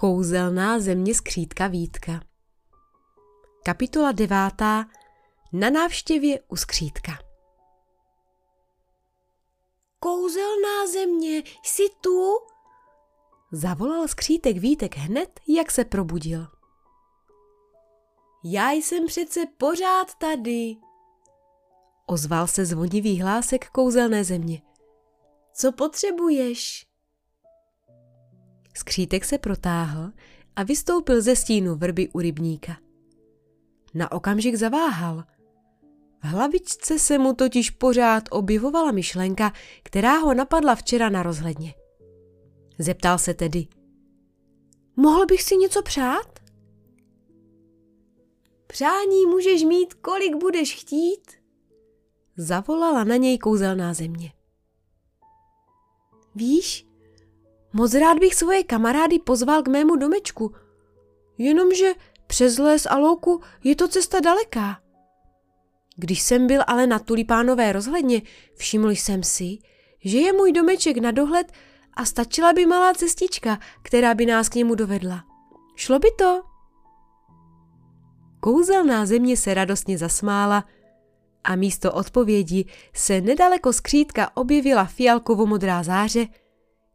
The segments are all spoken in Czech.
Kouzelná země skřítka Vítka Kapitola devátá Na návštěvě u skřítka Kouzelná země, jsi tu? Zavolal skřítek Vítek hned, jak se probudil. Já jsem přece pořád tady. Ozval se zvonivý hlásek kouzelné země. Co potřebuješ? Skřítek se protáhl a vystoupil ze stínu vrby u rybníka. Na okamžik zaváhal. V hlavičce se mu totiž pořád objevovala myšlenka, která ho napadla včera na rozhledně. Zeptal se tedy. Mohl bych si něco přát? Přání můžeš mít, kolik budeš chtít. Zavolala na něj kouzelná země. Víš, moc rád bych svoje kamarády pozval k mému domečku, jenomže přes les a louku je to cesta daleká. Když jsem byl ale na tulipánové rozhledně, všiml jsem si, že je můj domeček na dohled a stačila by malá cestička, která by nás k němu dovedla. Šlo by to? Kouzelná země se radostně zasmála a místo odpovědi se nedaleko skřítka objevila fialkovo-modrá záře,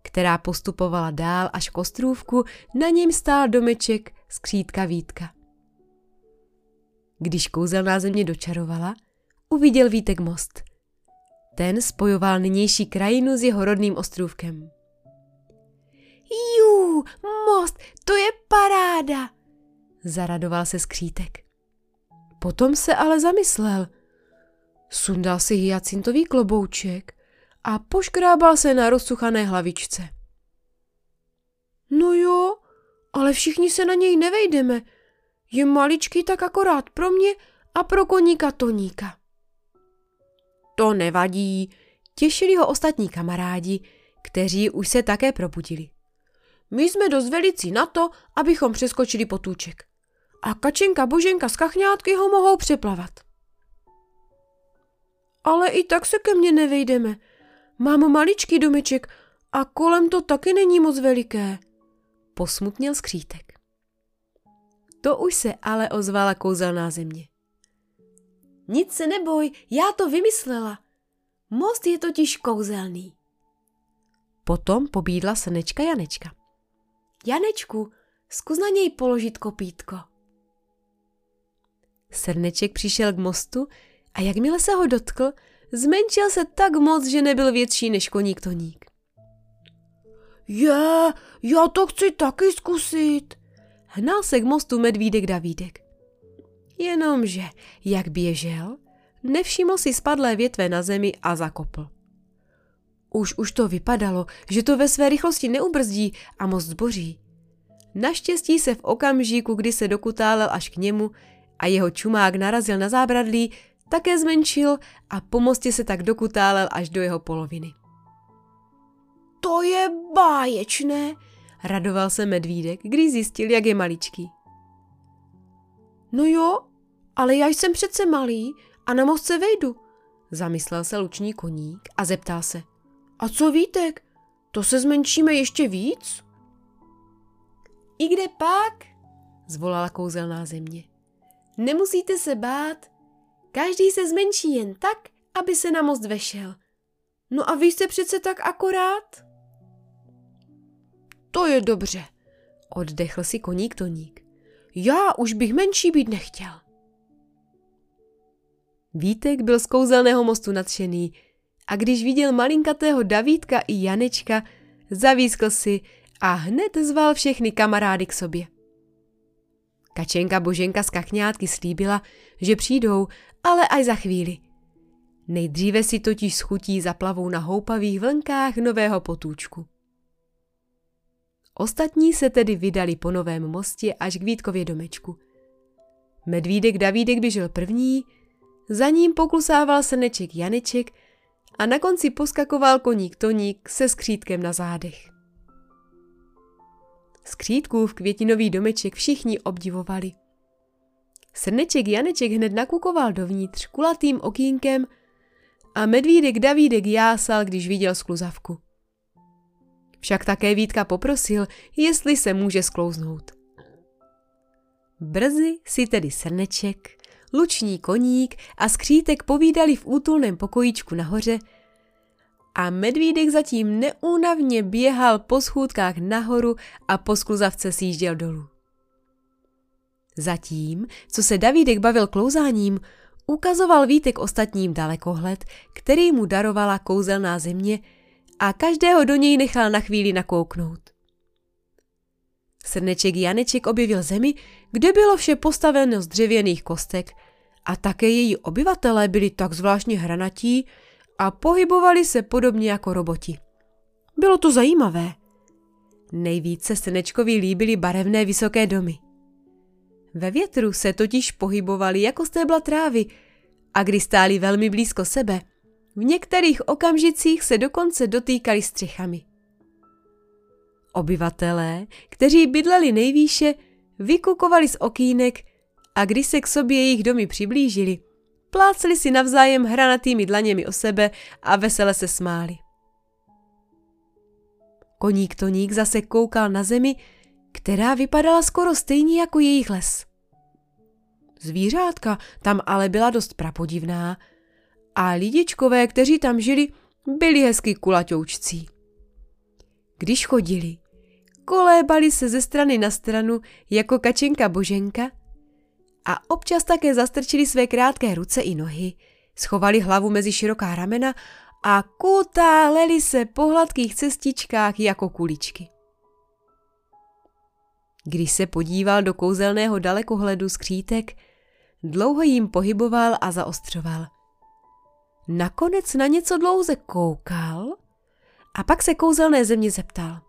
která postupovala dál až k ostrůvku, na něm stál domeček skřítka Vítka. Když kouzelná země dočarovala, uviděl Vítek most. Ten spojoval nynější krajinu s jeho rodným ostrůvkem. Jú, most, to je paráda, zaradoval se skřítek. Potom se ale zamyslel. Sundal si hyacintový klobouček a poškrábal se na rozsuchané hlavičce. No jo, ale všichni se na něj nevejdeme. Je maličký tak akorát pro mě a pro koníka Toníka. To nevadí, těšili ho ostatní kamarádi, kteří už se také probudili. My jsme dost velicí na to, abychom přeskočili potůček. A Kačenka Boženka z kachňátky ho mohou přeplavat. Ale i tak se ke mně nevejdeme. Mám maličký domeček a kolem to taky není moc veliké. Posmutnil skřítek. To už se ale ozvala kouzelná země. Nic se neboj, já to vymyslela. Most je totiž kouzelný. Potom pobídla srnečka Janečka. Janečku, zkus na něj položit kopítko. Srneček přišel k mostu a jakmile se ho dotkl, zmenšil se tak moc, že nebyl větší než koník Toník. Je, já to chci taky zkusit. Hnal se k mostu medvídek Davídek. Jenomže, jak běžel, nevšiml si spadlé větve na zemi a zakopl. Už už to vypadalo, že to ve své rychlosti neubrzdí a most zboří. Naštěstí se v okamžiku, kdy se dokutálel až k němu a jeho čumák narazil na zábradlí, také zmenšil a po mostě se tak dokutálel až do jeho poloviny. To je báječné, radoval se medvídek, když zjistil, jak je maličký. No jo, ale já jsem přece malý a na most se vejdu, zamyslel se luční koník a zeptal se. A co Vítek? To se zmenšíme ještě víc? I kde pak? zvolala kouzelná země. Nemusíte se bát, každý se zmenší jen tak, aby se na most vešel. No a vy jste přece tak akorát? To je dobře, oddechl si koník Toník. Já už bych menší být nechtěl. Vítek byl z kouzelného mostu nadšený a když viděl malinkatého Davídka i Janečka, zavískl si a hned zval všechny kamarády k sobě. Kačenka Boženka z kachňátky slíbila, že přijdou, ale až za chvíli. Nejdříve si totiž schutí zaplavou na houpavých vlnkách nového potůčku. Ostatní se tedy vydali po novém mostě až k Vítkově domečku. Medvídek Davídek běžel první, za ním poklusával srneček Janeček a na konci poskakoval koník Toník se skřítkem na zádech. Skřítkův květinový domeček všichni obdivovali. Srneček Janeček hned nakukoval dovnitř kulatým okýnkem a medvídek Davídek jásal, když viděl skluzavku. Však také Vítka poprosil, jestli se může sklouznout. Brzy si tedy srneček, luční koník a skřítek povídali v útulném pokojíčku nahoře a medvídek zatím neúnavně běhal po schůdkách nahoru a po skluzavce sjížděl dolů. Zatím, co se Davídek bavil klouzáním, ukazoval Vítek ostatním dalekohled, který mu darovala kouzelná země a každého do něj nechal na chvíli nakouknout. Srneček Janeček objevil zemi, kde bylo vše postaveno z dřevěných kostek a také její obyvatelé byli tak zvláštně hranatí a pohybovali se podobně jako roboti. Bylo to zajímavé. Nejvíce Srnečkovi líbily barevné vysoké domy. Ve větru se totiž pohybovali jako stébla trávy a když stáli velmi blízko sebe, v některých okamžicích se dokonce dotýkali střechami. Obyvatelé, kteří bydleli nejvýše, vykukovali z okýnek a když se k sobě jejich domy přiblížili, pláceli si navzájem hranatými dlaněmi o sebe a vesele se smáli. Koník Toník zase koukal na zemi, která vypadala skoro stejně jako jejich les. Zvířátka tam ale byla dost prapodivná a lidičkové, kteří tam žili, byli hezky kulaťoučcí. Když chodili, kolébali se ze strany na stranu jako kačenka boženka a občas také zastrčili své krátké ruce i nohy, schovali hlavu mezi široká ramena a kutáleli se po hladkých cestičkách jako kuličky. Když se podíval do kouzelného dalekohledu skřítek, dlouho jim pohyboval a zaostřoval. Nakonec na něco dlouze koukal a pak se kouzelné země zeptal.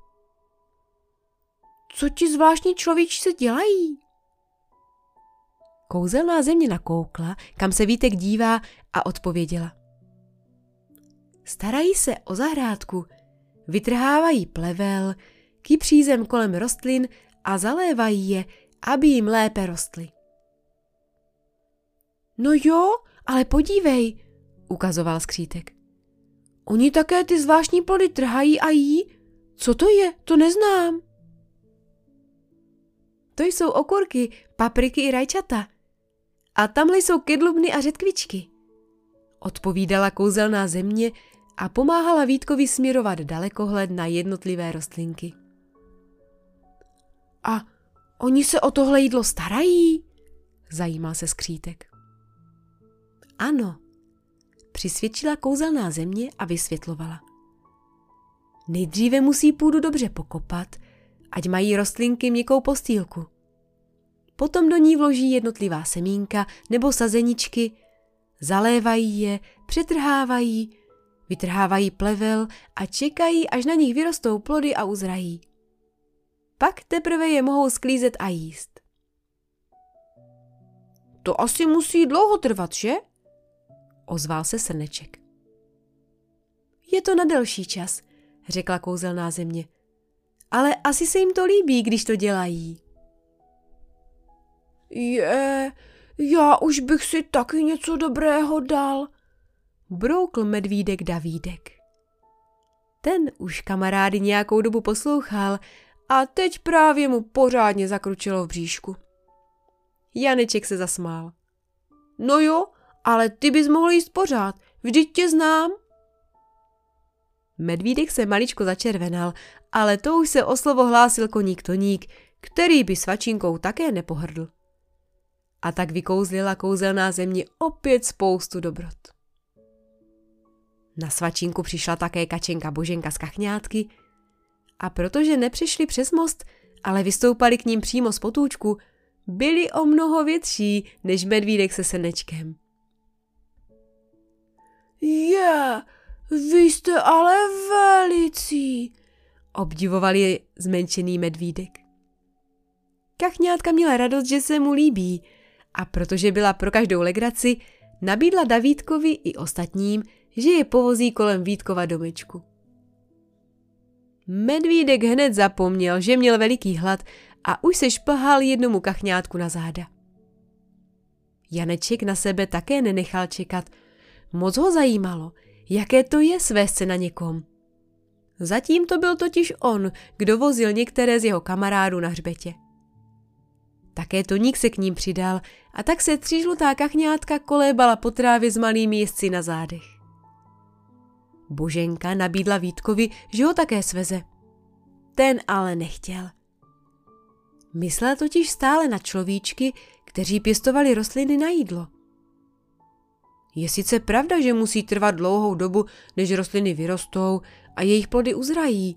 Co ti zvláštní človíčci dělají? Kouzelná země nakoukla, kam se Vítek dívá a odpověděla. Starají se o zahrádku, vytrhávají plevel, kypří zem kolem rostlin a zalévají je, aby jim lépe rostly. No jo, ale podívej, ukazoval skřítek. Oni také ty zvláštní plody trhají a jí? Co to je? To neznám. To jsou okurky, papriky i rajčata. A tamhle jsou kedlubny a řetkvičky. Odpovídala kouzelná země a pomáhala Vítkovi směrovat dalekohled na jednotlivé rostlinky. A oni se o tohle jídlo starají? Zajímal se skřítek. Ano, přisvědčila kouzelná země a vysvětlovala. Nejdříve musí půdu dobře pokopat, ať mají rostlinky měkkou postýlku. Potom do ní vloží jednotlivá semínka nebo sazeničky, zalévají je, přetrhávají, vytrhávají plevel a čekají, až na nich vyrostou plody a uzrají. Pak teprve je mohou sklízet a jíst. To asi musí dlouho trvat, že? ozval se srneček. Je to na delší čas, řekla kouzelná země. Ale asi se jim to líbí, když to dělají. Je, já už bych si taky něco dobrého dal, broukl medvídek Davídek. Ten už kamarády nějakou dobu poslouchal a teď právě mu pořádně zakručilo v bříšku. Janeček se zasmál. No jo, ale ty bys mohl jíst pořád, vždyť tě znám. Medvídek se maličko začervenal, ale to už se o slovo hlásil koník Toník, který by svačinkou také nepohrdl. A tak vykouzlila kouzelná země opět spoustu dobrot. Na svačinku přišla také kačenka Boženka z kachňátky a protože nepřišli přes most, ale vystoupali k ním přímo z potůčku, byli o mnoho větší než medvídek se senečkem. Je, vy jste ale velicí, obdivoval je zmenšený medvídek. Kachňátka měla radost, že se mu líbí a protože byla pro každou legraci, nabídla Davídkovi i ostatním, že je povozí kolem Vítkova domečku. Medvídek hned zapomněl, že měl veliký hlad a už se šplhal jednomu kachňátku na záda. Janeček na sebe také nenechal čekat – Moc ho zajímalo, jaké to je svést se na někom. Zatím to byl totiž on, kdo vozil některé z jeho kamarádů na hřbetě. Také Toník se k ním přidal a tak se třížlutá kachňátka kolébala po trávě s malými jezdci na zádech. Boženka nabídla Vítkovi, že ho také sveze. Ten ale nechtěl. Myslel totiž stále na človíčky, kteří pěstovali rostliny na jídlo. Je sice pravda, že musí trvat dlouhou dobu, než rostliny vyrostou a jejich plody uzrají.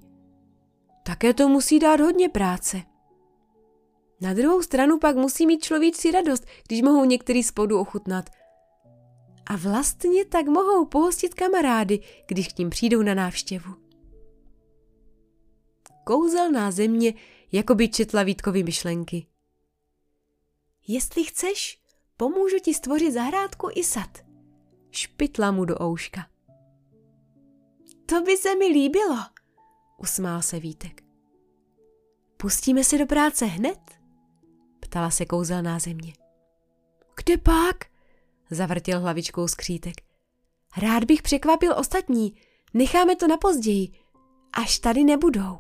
Také to musí dát hodně práce. Na druhou stranu pak musí mít človíčci radost, když mohou některý z plodů ochutnat. A vlastně tak mohou pohostit kamarády, když k ním přijdou na návštěvu. Kouzelná země jako by četla Vítkovi myšlenky. Jestli chceš, pomůžu ti stvořit zahrádku i sad. Špitla mu do ouška. To by se mi líbilo, usmál se Vítek. Pustíme se do práce hned? Ptala se kouzelná země. Kde pak? Zavrtěl hlavičkou skřítek. Rád bych překvapil ostatní, necháme to na později, až tady nebudou.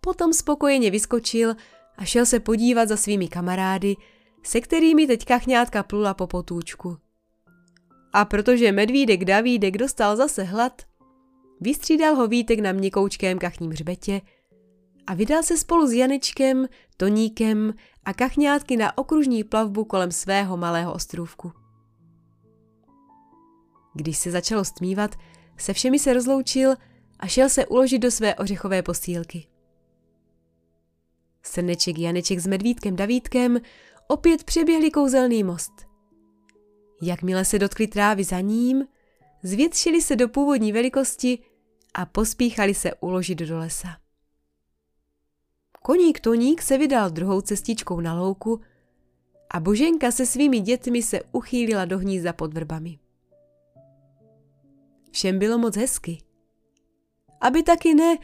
Potom spokojeně vyskočil a šel se podívat za svými kamarády, se kterými teď kachňátka plula po potůčku. A protože medvídek Davídek dostal zase hlad, vystřídal ho Vítek na měkoučkém kachním hřbetě a vydal se spolu s Janečkem, Toníkem a kachňátky na okružní plavbu kolem svého malého ostrůvku. Když se začalo stmívat, se všemi se rozloučil a šel se uložit do své ořechové postýlky. Srneček Janeček s medvídkem Davídkem opět přeběhli kouzelný most. Jakmile se dotkli trávy za ním, zvětšili se do původní velikosti a pospíchali se uložit do lesa. Koník Toník se vydal druhou cestičkou na louku a Boženka se svými dětmi se uchýlila do hnízda pod vrbami. Všem bylo moc hezky. Aby taky ne,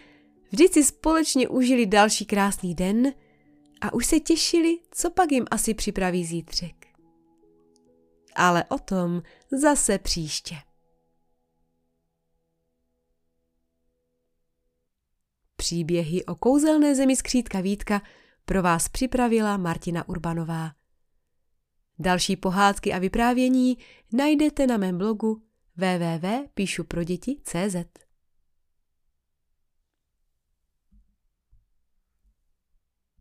vždy si společně užili další krásný den a už se těšili, co pak jim asi připraví zítřek. Ale o tom zase příště. Příběhy o kouzelné zemi skřítka Vítka pro vás připravila Martina Urbanová. Další pohádky a vyprávění najdete na mém blogu www.píšuproděti.cz.